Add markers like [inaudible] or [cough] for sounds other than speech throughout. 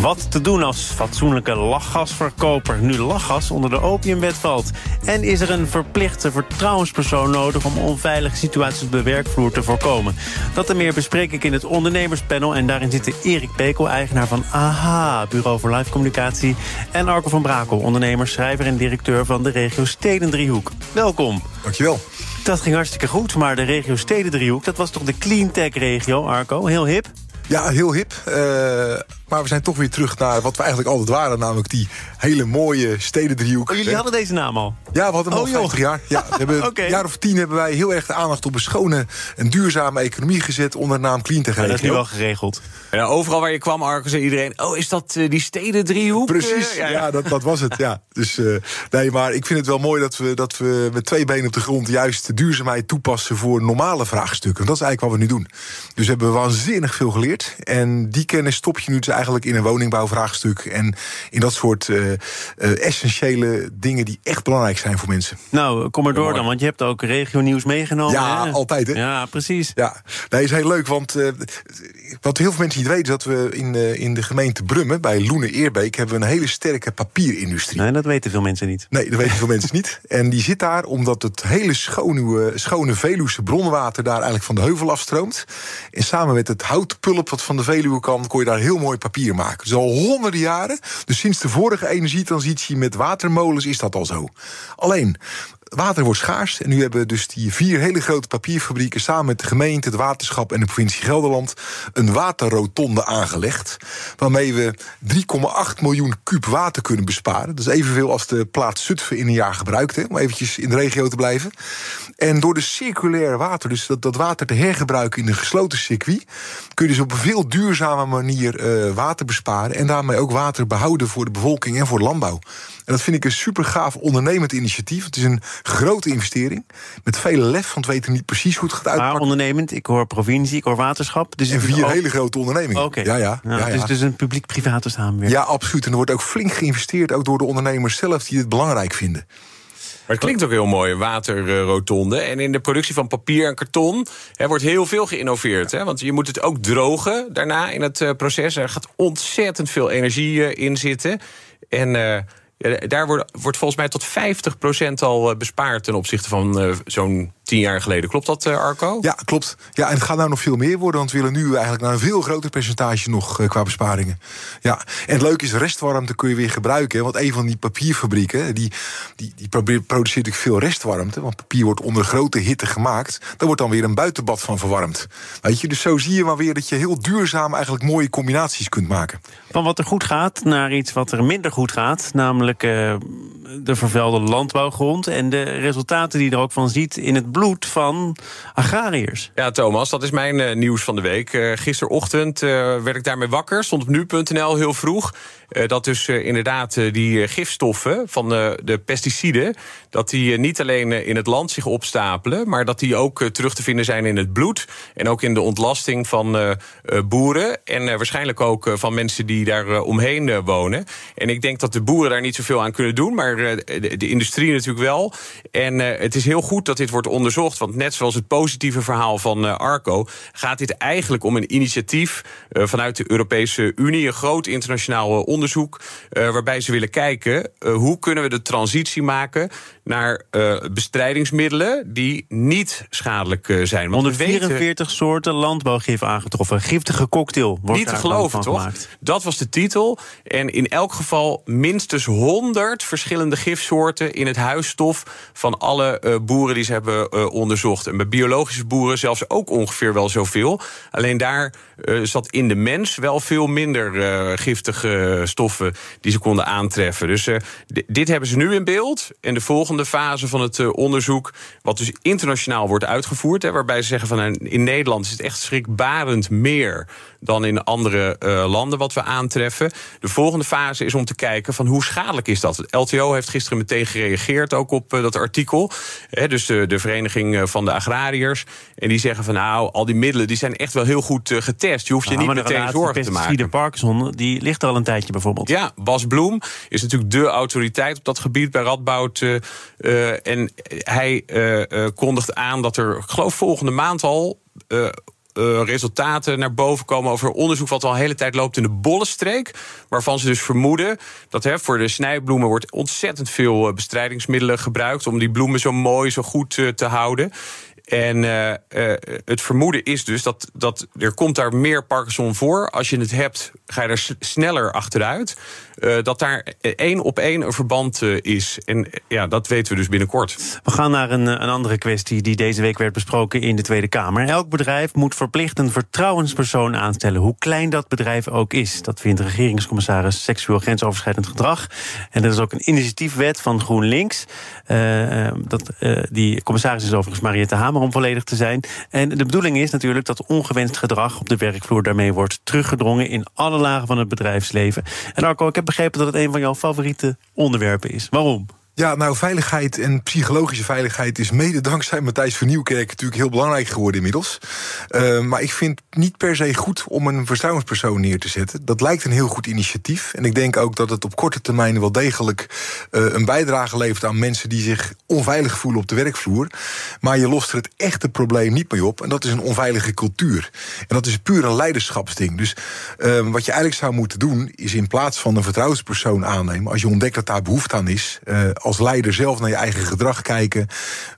Wat te doen als fatsoenlijke lachgasverkoper nu lachgas onder de opiumwet valt? En is er een verplichte vertrouwenspersoon nodig om onveilige situaties op de werkvloer te voorkomen? Dat en meer bespreek ik in het ondernemerspanel. En daarin zitten Erik Pekel, eigenaar van AHA, Bureau voor Live Communicatie. En Arco van Brakel, ondernemer, schrijver en directeur van de regio Stedendriehoek. Welkom. Dankjewel. Dat ging hartstikke goed, maar de regio Stedendriehoek... dat was toch de cleantech-regio, Arco? Heel hip? Ja, heel hip. Uh, maar we zijn toch weer terug naar wat we eigenlijk altijd waren. Namelijk die hele mooie stedendriehoek. Oh, jullie hadden deze naam al? Ja, we hadden hem oh, al 50 jaar. Ja, we hebben [laughs] okay. Een jaar of tien hebben wij heel erg de aandacht op een schone en duurzame economie gezet onder de naam Clean Tech ja, Dat is nu wel geregeld. Ja, overal waar je kwam, Arco, zei iedereen... oh, is dat uh, die stedendriehoek? Precies, ja, ja. dat, dat was het, ja. Dus uh, nee, maar ik vind het wel mooi dat we, dat we met twee benen op de grond... juist de duurzaamheid toepassen voor normale vraagstukken. Dat is eigenlijk wat we nu doen. Dus hebben we waanzinnig veel geleerd. En die kennis stop je nu dus eigenlijk in een woningbouwvraagstuk... en in dat soort uh, uh, essentiële dingen die echt belangrijk zijn voor mensen. Nou, kom maar door dan, want je hebt ook regionieuws meegenomen. Ja, hè? altijd, hè? Ja, precies. Ja, nee, is heel leuk, want uh, wat heel veel mensen niet weten... is dat we in, uh, in de gemeente Brummen, bij Loenen Eerbeek... hebben we een hele sterke papierindustrie. Nee, dat weten veel mensen niet. Nee, dat weten veel mensen niet. [laughs] En die zit daar omdat het hele schone, schone Veluwse bronwater... daar eigenlijk van de heuvel afstroomt. En samen met het houtpulp wat van de Veluwe kan... kon je daar heel mooi papier maken. Dus al honderden jaren, dus sinds de vorige energietransitie... met watermolens is dat al zo. Alleen, water wordt schaars. En nu hebben dus die vier hele grote papierfabrieken... samen met de gemeente, het waterschap en de provincie Gelderland... een waterrotonde aangelegd. Waarmee we 3,8 miljoen kuub water kunnen besparen. Dat is evenveel als de plaats Zutphen in een jaar gebruikt. Om eventjes in de regio te blijven. En door de circulaire water, dus dat, dat water te hergebruiken... in een gesloten circuit... kun je dus op een veel duurzame manier uh, water besparen... en daarmee ook water behouden voor de bevolking en voor de landbouw. En dat vind ik een super gaaf ondernemend initiatief. Het is een grote investering. Met vele lef, want we weten niet precies hoe het gaat uitpakken. Maar ondernemend, ik hoor provincie, ik hoor waterschap. Dus en vier hele grote ondernemingen. Oké. Ja, ja, ja, ja, Dus, dus een publiek-private samenwerking. Ja, absoluut. En er wordt ook flink geïnvesteerd, ook door de ondernemers zelf... die het belangrijk vinden. Maar het klinkt ook heel mooi, waterrotonde. En in de productie van papier en karton hè, wordt heel veel geïnnoveerd. Hè? Want je moet het ook drogen daarna in het uh, proces. Er gaat ontzettend veel energie uh, in zitten. En... Uh, daar wordt, wordt volgens mij tot 50% al bespaard ten opzichte van uh, zo'n tien jaar geleden. Klopt dat, uh, Arco? Ja, klopt. Ja, en het gaat nou nog veel meer worden, want we willen nu eigenlijk naar een veel groter percentage nog uh, qua besparingen. Ja, en het leuke is, restwarmte kun je weer gebruiken. Want een van die papierfabrieken, die, die, die produceert natuurlijk veel restwarmte. Want papier wordt onder grote hitte gemaakt. Daar wordt dan weer een buitenbad van verwarmd. Weet je, dus zo zie je maar weer dat je heel duurzaam eigenlijk mooie combinaties kunt maken. Van wat er goed gaat naar iets wat er minder goed gaat. Namelijk uh, de vervuilde landbouwgrond. En de resultaten die je er ook van ziet in het bloed van agrariërs. Ja, Thomas, dat is mijn uh, nieuws van de week. Uh, gisterochtend uh, werd ik daarmee wakker, stond op nu.nl heel vroeg. dat dus inderdaad die gifstoffen van de pesticiden... dat die niet alleen in het land zich opstapelen... maar dat die ook terug te vinden zijn in het bloed... en ook in de ontlasting van boeren... en waarschijnlijk ook van mensen die daar omheen wonen. En ik denk dat de boeren daar niet zoveel aan kunnen doen... maar de, de industrie natuurlijk wel. En het is heel goed dat dit wordt onderzocht. Want net zoals het positieve verhaal van uh, Arco... gaat dit eigenlijk om een initiatief uh, vanuit de Europese Unie. Een groot internationaal uh, onderzoek. waarbij ze willen kijken hoe kunnen we de transitie maken... naar bestrijdingsmiddelen die niet schadelijk zijn. Want 144 weten, soorten landbouwgif aangetroffen. Giftige cocktail wordt Niet te geloven, toch? Gemaakt. Dat was de titel. En in elk geval minstens 100 verschillende gifsoorten... in het huisstof van alle boeren die ze hebben onderzocht. En bij biologische boeren zelfs ook ongeveer wel zoveel. Alleen daar uh, zat in de mens wel veel minder uh, giftige stoffen die ze konden aantreffen. Dus dit hebben ze nu in beeld. En de volgende fase van het onderzoek, wat dus internationaal wordt uitgevoerd, hè, waarbij ze zeggen van in Nederland is het echt schrikbarend meer dan in andere uh, landen wat we aantreffen. De volgende fase is om te kijken van hoe schadelijk is dat. Het LTO heeft gisteren meteen gereageerd ook op uh, dat artikel. He, dus de, de Vereniging van de Agrariërs. En die zeggen van nou, al die middelen die zijn echt wel heel goed getest. Je hoeft je nou, niet meteen zorgen te maken. Parkinson, die ligt er al een tijdje bijvoorbeeld. Ja, Bas Bloem is natuurlijk de autoriteit op dat gebied bij Radboud. En hij kondigt aan dat er, ik geloof volgende maand al uh, resultaten naar boven komen over onderzoek wat al een hele tijd loopt in de bollenstreek. Waarvan ze dus vermoeden dat hè, voor de snijbloemen wordt ontzettend veel eh, bestrijdingsmiddelen gebruikt om die bloemen zo mooi, zo goed uh, te houden. En het vermoeden is dus dat, dat er komt daar meer Parkinson voor. Als je het hebt, ga je er sneller achteruit. Uh, dat daar één op één een verband is. En ja, dat weten we dus binnenkort. We gaan naar een, een andere kwestie die deze week werd besproken in de Tweede Kamer. Elk bedrijf moet verplicht een vertrouwenspersoon aanstellen, hoe klein dat bedrijf ook is. Dat vindt regeringscommissaris seksueel grensoverschrijdend gedrag. En er is ook een initiatiefwet van GroenLinks. dat, die commissaris is overigens Mariette Hamer om volledig te zijn. En de bedoeling is natuurlijk dat ongewenst gedrag op de werkvloer daarmee wordt teruggedrongen in alle lagen van het bedrijfsleven. En Arco, ik begrepen dat het een van jouw favoriete onderwerpen is. Waarom? Ja, nou, veiligheid en psychologische veiligheid is mede dankzij Matthijs van Nieuwkerk natuurlijk heel belangrijk geworden inmiddels. Uh, maar ik vind niet per se goed om een vertrouwenspersoon neer te zetten. Dat lijkt een heel goed initiatief. En ik denk ook dat het op korte termijn wel degelijk uh, een bijdrage levert aan mensen die zich onveilig voelen op de werkvloer. Maar je lost er het echte probleem niet mee op. En dat is een onveilige cultuur. En dat is puur een leiderschapsding. Dus uh, wat je eigenlijk zou moeten doen, is in plaats van een vertrouwenspersoon aannemen, als je ontdekt dat daar behoefte aan is als leider zelf naar je eigen gedrag kijken.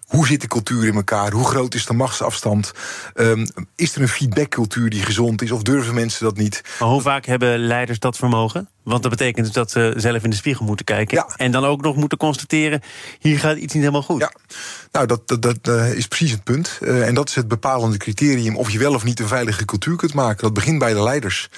Hoe zit de cultuur in elkaar? Hoe groot is de machtsafstand? Um, is er een feedbackcultuur die gezond is? Of durven mensen dat niet? Maar hoe vaak hebben leiders dat vermogen? Want dat betekent dus dat ze zelf in de spiegel moeten kijken. Ja. En dan ook nog moeten constateren: hier gaat iets niet helemaal goed. Ja, nou, dat, dat, dat uh, is precies het punt. Uh, en dat is het bepalende criterium of je wel of niet een veilige cultuur kunt maken. Dat begint bij de leiders.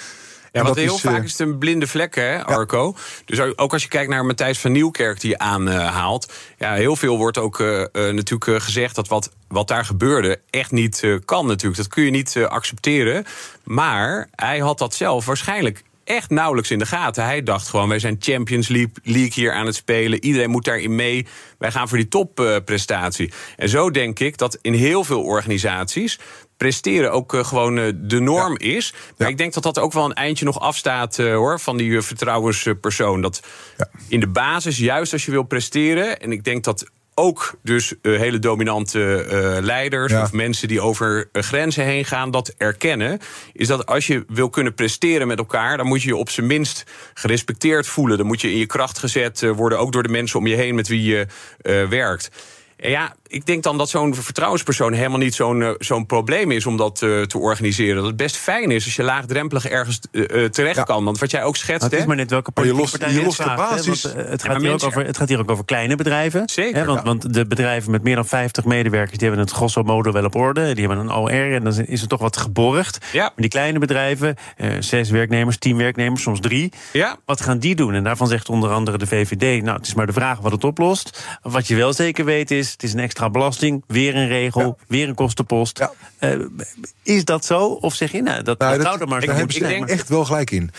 Ja, want heel is, vaak is het een blinde vlek, hè, Arco. Dus ook als je kijkt naar Matthijs van Nieuwkerk die je aanhaalt. ja, heel veel wordt ook uh, natuurlijk gezegd dat wat, wat daar gebeurde echt niet uh, kan natuurlijk. Dat kun je niet accepteren. Maar hij had dat zelf waarschijnlijk echt nauwelijks in de gaten. Hij dacht gewoon, wij zijn Champions League hier aan het spelen. Iedereen moet daarin mee. Wij gaan voor die topprestatie. en zo denk ik dat in heel veel organisaties presteren ook uh, gewoon uh, de norm ja. is. Maar ja. ik denk dat dat ook wel een eindje nog afstaat uh, hoor, van die vertrouwenspersoon. Dat ja. in de basis, juist als je wil presteren, en ik denk dat ook dus uh, hele dominante uh, leiders ja. of mensen die over uh, grenzen heen gaan, dat erkennen. Is dat als je wil kunnen presteren met elkaar, dan moet je je op zijn minst gerespecteerd voelen. Dan moet je in je kracht gezet worden, ook door de mensen om je heen met wie je werkt. En ja, ik denk dan dat zo'n vertrouwenspersoon helemaal niet zo'n uh, zo'n probleem is om dat uh, te organiseren. Dat het best fijn is als je laagdrempelig ergens uh, terecht kan. Want wat jij ook schetst. Nou, het is maar net welke je lost, je lost de basis. het, gaat ja, hier ook over, het gaat hier ook over kleine bedrijven. Zeker. Hè, want, ja. want, de bedrijven met meer dan 50 medewerkers die hebben het grosso modo wel op orde. Die hebben een OR en dan is er toch wat geborgd. Ja. Maar die kleine bedrijven, zes werknemers, tien werknemers, soms drie. Ja. Wat gaan die doen? En daarvan zegt onder andere de VVD. Nou, het is maar de vraag wat het oplost. Wat je wel zeker weet is, het is een extra belasting weer een regel, ja. weer een kostenpost. Ja. Uh, is dat zo? Of zeg je, nou, dat, nou, dat, dat maar Daar heb ik denk echt wel gelijk in.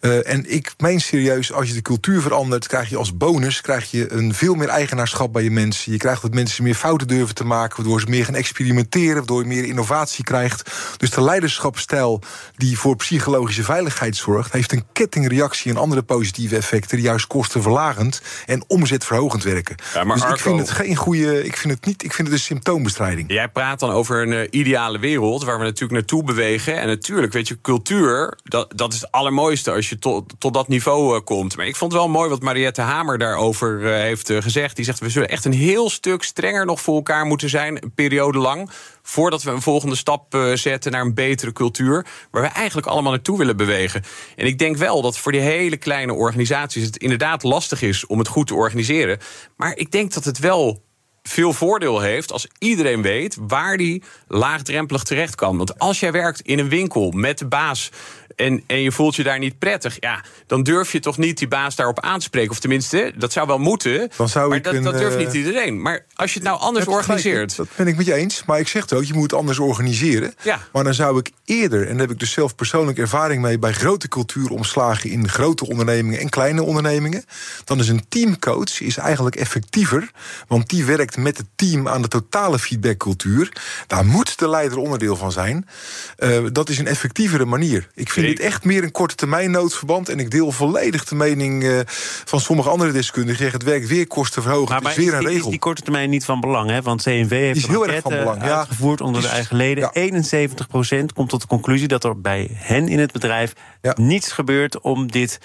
Uh, en ik meen serieus, als je de cultuur verandert... krijg je als bonus krijg je een veel meer eigenaarschap bij je mensen. Je krijgt dat mensen meer fouten durven te maken... waardoor ze meer gaan experimenteren, waardoor je meer innovatie krijgt. Dus de leiderschapsstijl die voor psychologische veiligheid zorgt... heeft een kettingreactie en andere positieve effecten... die juist kostenverlagend en omzetverhogend werken. Ja, maar dus Arco, ik vind het geen goede... Ik vind het niet, ik vind het een symptoombestrijding. Jij praat dan over een uh, ideale wereld waar we natuurlijk naartoe bewegen. En natuurlijk, weet je, cultuur, dat, dat is het allermooiste als je tot, tot dat niveau uh, komt. Maar ik vond het wel mooi wat Mariette Hamer daarover uh, heeft gezegd. Die zegt, we zullen echt een heel stuk strenger nog voor elkaar moeten zijn, een periode lang voordat we een volgende stap zetten naar een betere cultuur, waar we eigenlijk allemaal naartoe willen bewegen. En ik denk wel dat voor die hele kleine organisaties het inderdaad lastig is om het goed te organiseren. Maar ik denk dat het wel veel voordeel heeft als iedereen weet waar die laagdrempelig terecht kan. Want als jij werkt in een winkel met de baas en, en je voelt je daar niet prettig, ja, dan durf je toch niet die baas daarop aan te spreken. Of tenminste, dat zou wel moeten. Dan zou maar ik dat, een, dat durft eh, niet iedereen. Maar als je het nou anders gelijk, organiseert. Dat ben ik met je eens. Maar ik zeg het ook, je moet het anders organiseren. Ja. Maar dan zou ik eerder, en daar heb ik dus zelf persoonlijk ervaring mee... bij grote cultuuromslagen in grote ondernemingen en kleine ondernemingen... dan is een teamcoach is eigenlijk effectiever. Want die werkt met het team aan de totale feedbackcultuur. Daar moet de leider onderdeel van zijn. Eh, dat is een effectievere manier. Ik vind. Dit echt meer een korte termijn noodverband... en ik deel volledig de mening eh, van sommige andere deskundigen... het werkt weer kosten verhogen. Maar, is weer een die- is regel. die korte termijn niet van belang? Hè? Want CNV heeft is heel erg enquête van belang, ja. uitgevoerd onder de eigen leden. ja. 71% komt tot de conclusie dat er bij hen in het bedrijf Ja. niets gebeurt om dit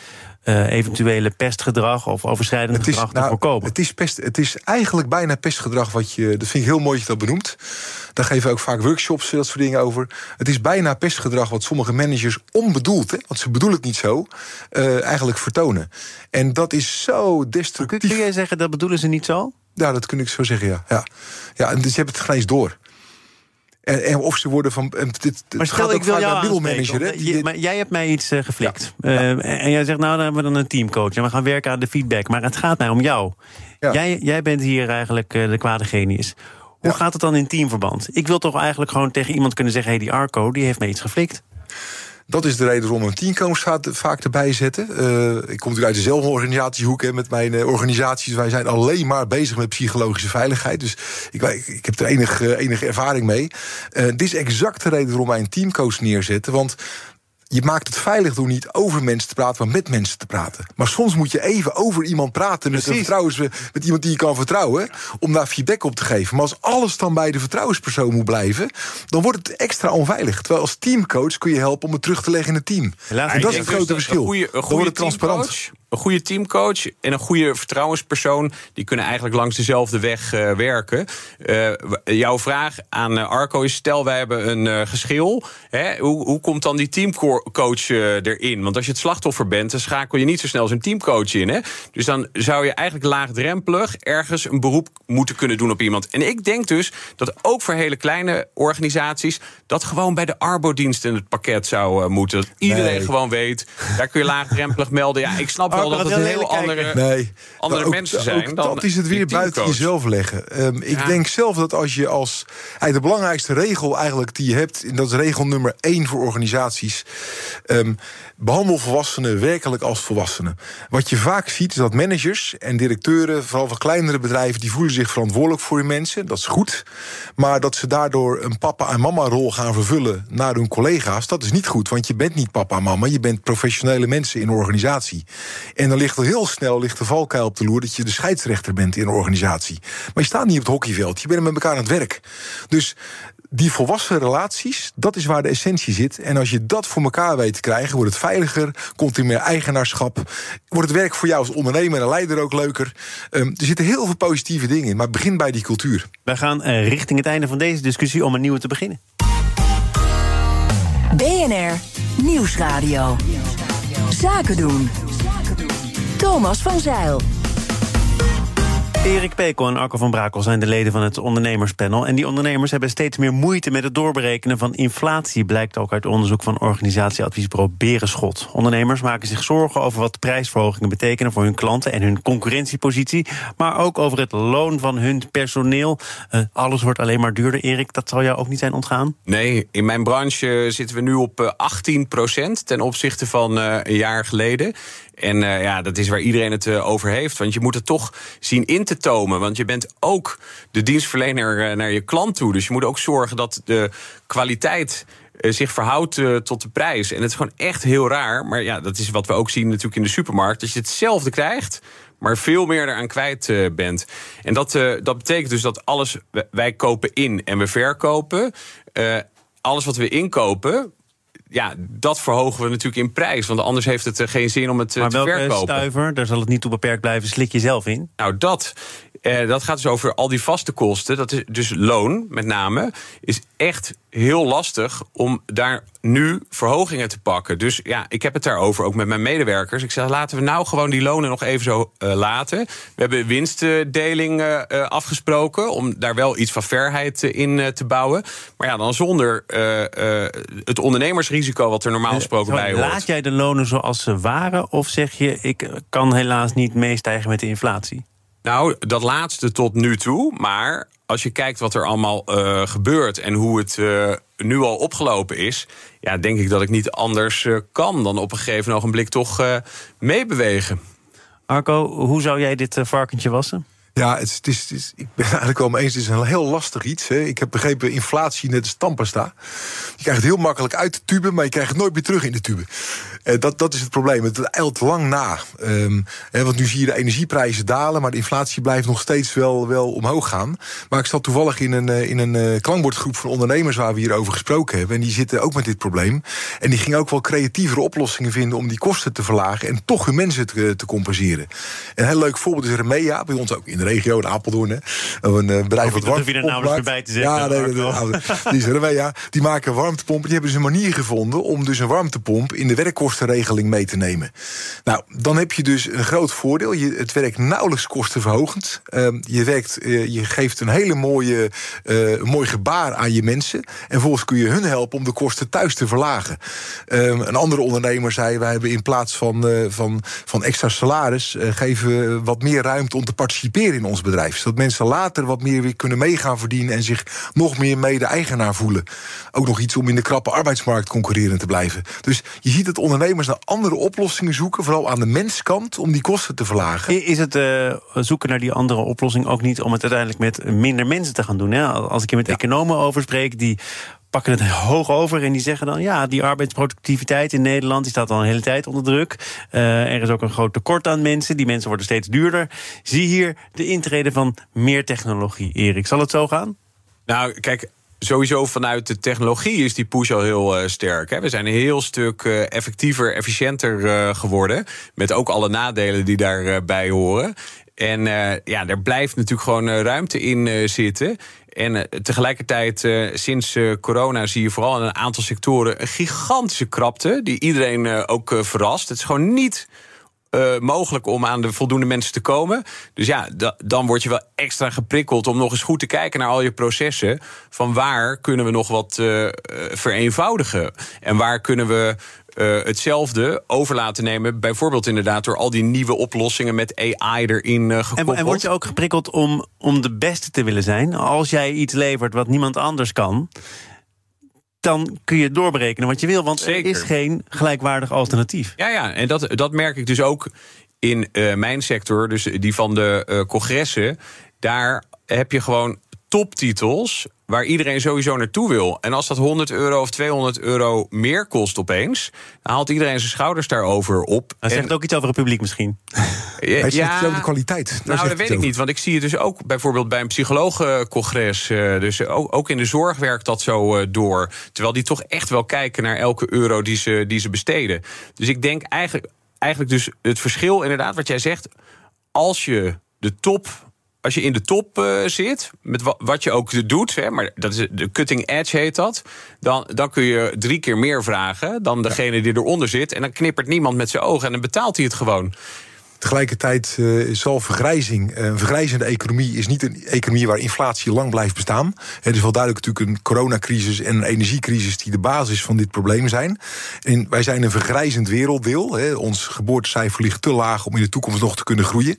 eh, eventuele pestgedrag of overschrijdend gedrag te nou, voorkomen. het, is pest, het is eigenlijk bijna pestgedrag wat je. Dat vind ik heel mooi dat je dat benoemt. Daar geven we ook vaak workshops, dat soort dingen over. Het is bijna pestgedrag wat sommige managers onbedoeld, hè, want ze bedoelen het niet zo, eh, eigenlijk vertonen. En dat is zo destructief. kun jij zeggen dat bedoelen ze niet zo? Ja, dat kun ik zo zeggen, ja. ja. ja en dus je hebt het geen eens door. En, en of ze worden van. En dit, het Maar stel, ik wil jou aanspreken, hè, die- maar jij hebt mij iets eh, geflikt. Ja. Eh. En jij zegt, nou, dan hebben we dan een teamcoach. En we gaan werken aan de feedback. Maar het gaat mij om jou. Ja. Jij, jij bent hier eigenlijk eh, de kwade genius. Hoe Ja. gaat het dan in teamverband? Ik wil toch eigenlijk gewoon tegen iemand kunnen zeggen... hé, hey, die Arco, die heeft mij iets geflikt. Dat is de reden waarom een teamcoach vaak- erbij zetten. Eh, ik kom natuurlijk uit dezelfde organisatiehoek hè, met mijn eh, organisaties. Wij zijn alleen maar bezig met psychologische veiligheid. Dus ik, ik, heb er enige, enige ervaring mee. Eh, dit is exact de reden waarom wij een teamcoach neerzetten. Want je maakt het veilig door niet over mensen te praten, maar met mensen te praten. Maar soms moet je even over iemand praten met, vertrouwens, met iemand die je kan vertrouwen, om daar feedback op te geven. Maar als alles dan bij de vertrouwenspersoon moet blijven, dan wordt het extra onveilig. Terwijl als teamcoach kun je helpen om het terug te leggen in het team. Helaas, en ik dat is het grote Dus verschil. Een goede, een dan goede wordt het transparant. teamcoach, een goede teamcoach en een goede vertrouwenspersoon... die kunnen eigenlijk langs dezelfde weg eh, werken. Eh, jouw vraag aan eh, Arco is... stel, wij hebben een eh, geschil. Hè, hoe, hoe komt dan die teamcoach eh, erin? Want als je het slachtoffer bent... dan schakel je niet zo snel zo'n teamcoach in. Hè? Dus dan zou je eigenlijk laagdrempelig... ergens een beroep moeten kunnen doen op iemand. En ik denk dus dat ook voor hele kleine organisaties... dat gewoon bij de Arbodienst in het pakket zou eh, moeten. Dat iedereen Nee. gewoon weet... daar kun je laagdrempelig melden. Ja, ik snap wel dat het heel heel andere. Nee, andere ook- mensen ook zijn. dan dat is het weer buiten jezelf leggen. Ehm, ik Ja. denk zelf dat als je als. Eigenlijk de belangrijkste regel eigenlijk die je hebt, en dat is regel nummer één voor organisaties. Ehm, behandel volwassenen werkelijk als volwassenen. Wat je vaak ziet is dat managers en directeuren, vooral van kleinere bedrijven, die voelen zich verantwoordelijk voor hun mensen. Dat is goed. Maar dat ze daardoor een papa en mama rol gaan vervullen naar hun collega's, dat is niet goed. Want je bent niet papa en mama, je bent professionele mensen in een organisatie. En dan ligt er heel snel ligt de valkuil op de loer dat je de scheidsrechter bent in een organisatie. Maar je staat niet op het hockeyveld, je bent met elkaar aan het werk. Dus die volwassen relaties, dat is waar de essentie zit. En als je dat voor elkaar weet te krijgen, wordt het veiliger, komt er meer eigenaarschap, wordt het werk voor jou als ondernemer en leider ook leuker. Ehm, er zitten heel veel positieve dingen in, maar begin bij die cultuur. Wij gaan eh, richting het einde van deze discussie om een nieuwe te beginnen. BNR Nieuwsradio. Zaken doen. Thomas van Zeil. Erik Pekel en Arco van Brakel zijn de leden van het ondernemerspanel. En die ondernemers hebben steeds meer moeite met het doorberekenen van inflatie. Blijkt ook uit onderzoek van organisatieadviesbureau Berenschot. Ondernemers maken zich zorgen over wat prijsverhogingen betekenen voor hun klanten en hun concurrentiepositie. Maar ook over het loon van hun personeel. Eh, alles wordt alleen maar duurder. Erik, dat zal jou ook niet zijn ontgaan? Nee, in mijn branche zitten we nu op eh, 18% ten opzichte van eh, een jaar geleden. En eh, ja, dat is waar iedereen het eh, over heeft. Want je moet het toch zien in te tomen. Want je bent ook de dienstverlener eh, naar je klant toe. Dus je moet ook zorgen dat de kwaliteit zich verhoudt tot de prijs. En het is gewoon echt heel raar. Maar ja, dat is wat we ook zien natuurlijk in de supermarkt. Dat je hetzelfde krijgt maar veel meer eraan kwijt bent. En dat, dat betekent dus dat alles, wij kopen in en we verkopen. Alles wat we inkopen, ja, dat verhogen we natuurlijk in prijs. Want anders heeft het eh, geen zin om het eh, Maar te welke verkopen. stuiver, daar zal het niet toe beperkt blijven, slik je zelf in? Nou, dat. Uh, dat gaat dus over al die vaste kosten. Dat is dus loon, met name, is echt heel lastig om daar nu verhogingen te pakken. Dus ja, ik heb het daarover ook met mijn medewerkers. Ik zeg, laten we nou gewoon die lonen nog even zo uh, laten. We hebben winstdeling uh, afgesproken om daar wel iets van verheid in te bouwen. Maar ja, dan zonder het ondernemersrisico wat er normaal gesproken bij hoort. Laat jij de lonen zoals ze waren? Of zeg je, ik kan helaas niet meestijgen met de inflatie? Nou, dat laatste tot nu toe. Maar als je kijkt wat er allemaal uh, gebeurt en hoe het uh, nu al opgelopen is, ja, denk ik dat ik niet anders uh, kan dan op een gegeven ogenblik toch meebewegen. Arco, hoe zou jij dit varkentje wassen? Ja, het is, het is, ik ben [laughs] eigenlijk wel mee eens. Het is een heel lastig iets. Hè. Ik heb begrepen, inflatie net als tandpasta. Je krijgt het heel makkelijk uit de tube, maar je krijgt het nooit meer terug in de tube. Uh, dat, dat is het probleem. Het eilt lang na. Um, hè, want nu zie je de energieprijzen dalen, maar de inflatie blijft nog steeds wel, wel omhoog gaan. Maar ik zat toevallig in een, in een uh, klankbordgroep van ondernemers waar we hierover gesproken hebben. En die zitten ook met dit probleem. En die gingen ook wel creatievere oplossingen vinden om die kosten te verlagen en toch hun mensen te, te compenseren. Een heel leuk voorbeeld is Remea, bij ons ook in de regio, in Apeldoorn. Hè. Een uh, bedrijf wat warmte. er namelijk bij te zeggen. Ja, nee, nee, nee, [laughs] die, is ja, die maken warmtepompen. Die hebben dus een manier gevonden om dus een warmtepomp in de werkkostenregeling mee te nemen. Nou, dan heb je dus een groot voordeel. Je, het werkt nauwelijks kostenverhogend. Uh, je, werkt, uh, je geeft een hele mooie, uh, mooi gebaar aan je mensen. En vervolgens kun je hun helpen om de kosten thuis te verlagen. Ehm, een andere ondernemer zei: wij hebben in plaats van, van, van extra salaris, geven wat meer ruimte om te participeren in ons bedrijf. Zodat mensen later wat meer weer kunnen meegaan verdienen en zich nog meer mede-eigenaar voelen. Ook nog iets om in de krappe arbeidsmarkt concurrerend te blijven. Dus je ziet dat ondernemers naar andere oplossingen zoeken, vooral aan de menskant, om die kosten te verlagen. Is het uh, zoeken naar die andere oplossing ook niet om het uiteindelijk met minder mensen te gaan doen? Hè? Als ik hier met economen over spreek, die pakken het hoog over en die zeggen dan... ja, die arbeidsproductiviteit in Nederland die staat al een hele tijd onder druk. Uh, er is ook een groot tekort aan mensen. Die mensen worden steeds duurder. Zie hier de intrede van meer technologie, Erik. Zal het zo gaan? Nou, kijk, sowieso vanuit de technologie is die push al heel uh, sterk. Hè. We zijn een heel stuk uh, effectiever, efficiënter uh, geworden. Met ook alle nadelen die daarbij horen. En ja, er blijft natuurlijk gewoon ruimte in zitten. En tegelijkertijd, sinds corona zie je vooral in een aantal sectoren een gigantische krapte. Die iedereen ook verrast. Het is gewoon niet. Mogelijk om aan de voldoende mensen te komen. Dus ja, dan word je wel extra geprikkeld om nog eens goed te kijken naar al je processen. Van waar kunnen we nog wat vereenvoudigen? En waar kunnen we uh, hetzelfde over laten nemen. Bijvoorbeeld inderdaad door al die nieuwe oplossingen met AI erin uh, gekoppeld. En, en word je ook geprikkeld om, om de beste te willen zijn? Als jij iets levert wat niemand anders kan dan kun je doorberekenen wat je wil. Want er is geen gelijkwaardig alternatief. Ja, ja, en dat, dat merk ik dus ook in uh, mijn sector, dus die van de uh, congressen. Daar heb je gewoon toptitels waar iedereen sowieso naartoe wil. En als dat 100 euro of 200 euro meer kost opeens... dan haalt iedereen zijn schouders daarover op. Hij zegt ook iets over het publiek misschien. Ja, Hij zegt over de kwaliteit. nou, dat weet ik niet. Want ik zie het dus ook bijvoorbeeld bij een psychologencongres. Uh, dus ook, ook, in de zorg werkt dat zo uh, door. Terwijl die toch echt wel kijken naar elke euro die ze, die ze besteden. Dus ik denk eigenlijk, eigenlijk dus het verschil inderdaad wat jij zegt... als je de top als je in de top uh, zit, met wa wat je ook doet, hè, maar dat is de cutting edge heet dat, dan, dan kun je drie keer meer vragen dan degene die eronder zit. En dan knippert niemand met zijn ogen en dan betaalt hij het gewoon. Tegelijkertijd uh, zal vergrijzing, uh, een vergrijzende economie is niet een economie waar inflatie lang blijft bestaan. Het is wel duidelijk natuurlijk een coronacrisis en een energiecrisis die de basis van dit probleem zijn. En wij zijn een vergrijzend werelddeel. Hè. Ons geboortecijfer ligt te laag om in de toekomst nog te kunnen groeien.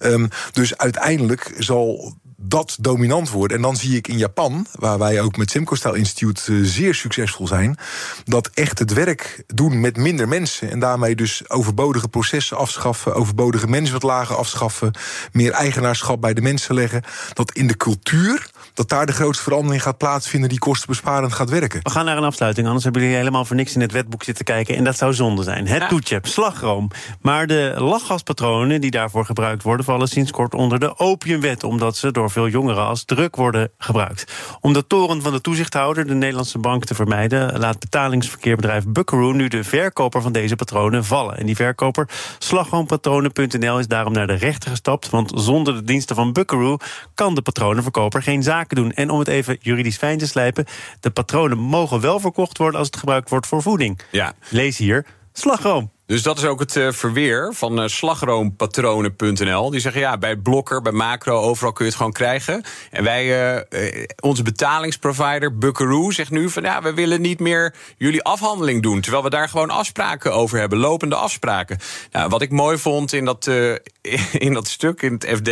Um, dus uiteindelijk zal dat dominant wordt. En dan zie ik in Japan, waar wij ook met Simco Style Institute uh, zeer succesvol zijn, dat echt het werk doen met minder mensen en daarmee dus overbodige processen afschaffen, overbodige lager afschaffen, meer eigenaarschap bij de mensen leggen, dat in de cultuur dat daar de grootste verandering gaat plaatsvinden die kostenbesparend gaat werken. We gaan naar een afsluiting, anders hebben jullie helemaal voor niks in het wetboek zitten kijken. En dat zou zonde zijn. Het ja. toetje, slagroom. Maar de lachgaspatronen die daarvoor gebruikt worden, vallen sinds kort onder de opiumwet. Omdat ze door door veel jongeren als druk worden gebruikt. Om de toren van de toezichthouder, de Nederlandse bank, te vermijden, laat betalingsverkeerbedrijf Buckaroo nu de verkoper van deze patronen vallen. En die verkoper, slagroompatronen.nl, is daarom naar de rechter gestapt. Want zonder de diensten van Buckaroo kan de patronenverkoper geen zaken doen. En om het even juridisch fijn te slijpen, de patronen mogen wel verkocht worden als het gebruikt wordt voor voeding. Ja. Lees hier slagroom. Dus dat is ook het uh, verweer van uh, slagroompatronen.nl. Die zeggen ja, bij Blokker, bij Macro, overal kun je het gewoon krijgen. En wij, uh, onze betalingsprovider Buckaroo zegt nu van ja, we willen niet meer jullie afhandeling doen. Terwijl we daar gewoon afspraken over hebben, lopende afspraken. Nou, wat ik mooi vond in dat, [laughs] in dat stuk in het FD,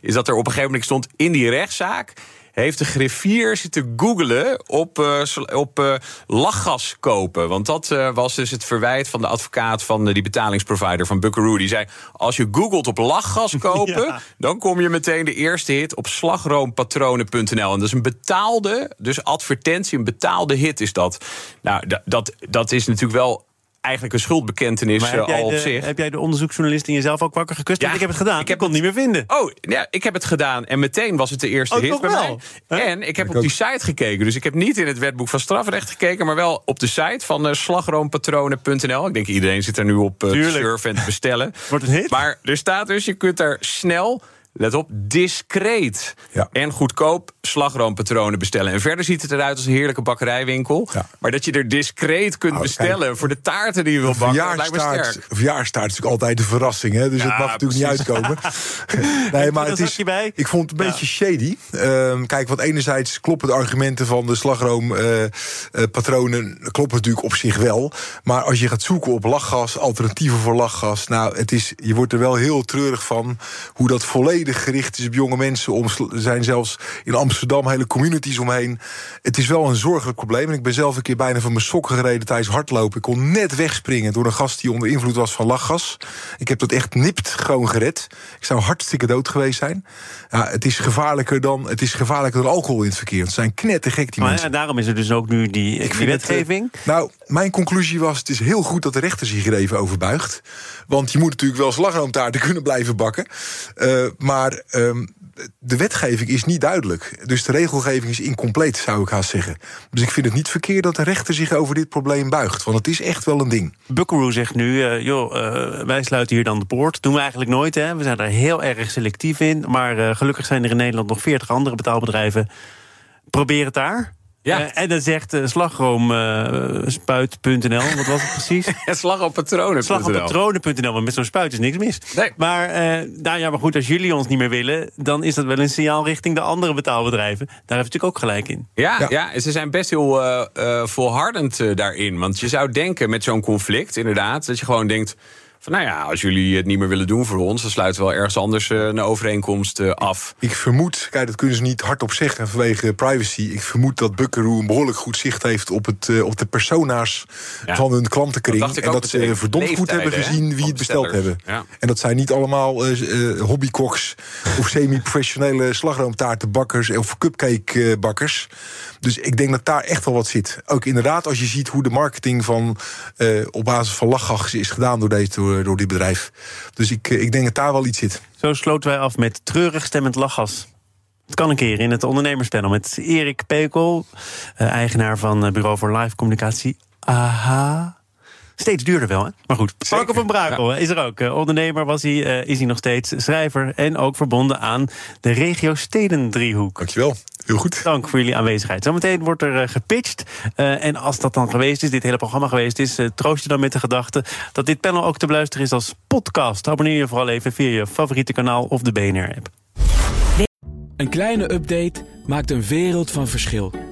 is dat er op een gegeven moment stond in die rechtszaak heeft de griffier zitten googelen op, uh, op uh, lachgas kopen. Want dat uh, was dus het verwijt van de advocaat van die betalingsprovider van Buckaroo. Die zei, als je googelt op lachgas [laughs] kopen... Ja. dan kom je meteen de eerste hit op slagroompatronen.nl. En dat is een betaalde, dus advertentie, een betaalde hit is dat. Nou, dat, dat is natuurlijk wel eigenlijk een schuldbekentenis heb al op de, zich. Heb jij de onderzoeksjournalist in jezelf ook wakker gekust? Ja, ik heb het gedaan. Ik heb het niet meer vinden. Oh, ja, ik heb het gedaan. En meteen was het de eerste oh, hit bij wel? mij. Huh? En ik heb ik op die site gekeken. Dus ik heb niet in het wetboek van strafrecht gekeken... maar wel op de site van uh, slagroompatronen.nl. Ik denk iedereen zit er nu op uh, te surfen en te bestellen. [laughs] Wordt een hit. Maar er staat dus, je kunt daar snel let op, discreet ja. en goedkoop slagroompatronen bestellen. En verder ziet het eruit als een heerlijke bakkerijwinkel. Ja. Maar dat je er discreet kunt Oh, bestellen kijk, voor de taarten die je wil bakken, dat lijkt me Verjaarstaart, sterk. verjaarstaart is natuurlijk altijd een verrassing, hè? dus Ja, het mag natuurlijk niet uitkomen. [laughs] nee, maar het is, bij? ik vond het een beetje shady. Ehm, kijk, want enerzijds kloppen de argumenten van de slagroompatronen kloppen natuurlijk op zich wel. Maar als je gaat zoeken op lachgas, alternatieven voor lachgas, nou, het is, je wordt er wel heel treurig van hoe dat volledig gericht is op jonge mensen. Om, er zijn zelfs in Amsterdam hele communities omheen. Het is wel een zorgelijk probleem. En ik ben zelf een keer bijna van mijn sokken gereden tijdens hardlopen. Ik kon net wegspringen door een gast die onder invloed was van lachgas. Ik heb dat echt nipt gewoon gered. Ik zou hartstikke dood geweest zijn. Ja, het is gevaarlijker dan, het is gevaarlijker dan alcohol in het verkeer. Het zijn knettergek die Maar mensen. ja, daarom is er dus ook nu die, het, wetgeving. eh, nou, mijn conclusie was: het is heel goed dat de rechter zich hier even over buigt. Want je moet natuurlijk wel slagroomtaarten kunnen blijven bakken. Uh, maar ehm, de wetgeving is niet duidelijk. Dus de regelgeving is incompleet, zou ik haast zeggen. Dus ik vind het niet verkeerd dat de rechter zich over dit probleem buigt. Want het is echt wel een ding. Buckaroo zegt nu, uh, joh, uh, wij sluiten hier dan de poort. Doen we eigenlijk nooit, hè. We zijn daar heel erg selectief in. Maar uh, gelukkig zijn er in Nederland nog 40 andere betaalbedrijven. Probeer het daar. Ja. Uh, en dan zegt uh, slagroomspuit.nl, wat was het precies? [laughs] Slagroompatronen.nl. Slagroompatronen.nl, want met zo'n spuit is niks mis. Nee. Maar, uh, nou ja, maar goed, als jullie ons niet meer willen... dan is dat wel een signaal richting de andere betaalbedrijven. Daar heeft u natuurlijk ook gelijk in. Ja, ja. Ja. ze zijn best heel uh, volhardend daarin. Want je zou denken met zo'n conflict, inderdaad... dat je gewoon denkt... Van, nou ja, als jullie het niet meer willen doen voor ons... dan sluiten we wel ergens anders uh, een overeenkomst uh, af. Ik vermoed, kijk, dat kunnen ze niet hardop zeggen vanwege privacy. Ik vermoed dat Buckaroo een behoorlijk goed zicht heeft op, het, uh, op de persona's ja. van hun klantenkring. Dat en dat ze verdomd goed hebben gezien wie het besteld hebben. Ja. En dat zijn niet allemaal hobbykoks of [laughs] semi-professionele slagroomtaartenbakkers of cupcakebakkers. Dus ik denk dat daar echt wel wat zit. Ook inderdaad, als je ziet hoe de marketing van, op basis van lachgas is gedaan door deze door, door dit bedrijf. Dus ik, ik denk dat daar wel iets zit. Zo sloten wij af met treurig stemmend lachgas. Het kan een keer in het ondernemerspanel met Erik Pekel, uh, eigenaar van Bureau voor Live Communicatie. Aha. Steeds duurder wel, hè? Maar goed. Marco van Brakel ja. is er ook. Uh, ondernemer was hij, uh, is hij nog steeds. Schrijver en ook verbonden aan de regio Stedendriehoek. Dankjewel. Heel goed. Dank voor jullie aanwezigheid. Zometeen wordt er uh, gepitcht. en als dat dan geweest is, dit hele programma geweest is... troost je dan met de gedachte dat dit panel ook te beluisteren is als podcast. Abonneer je vooral even via je favoriete kanaal of de BNR-app. Een kleine update maakt een wereld van verschil.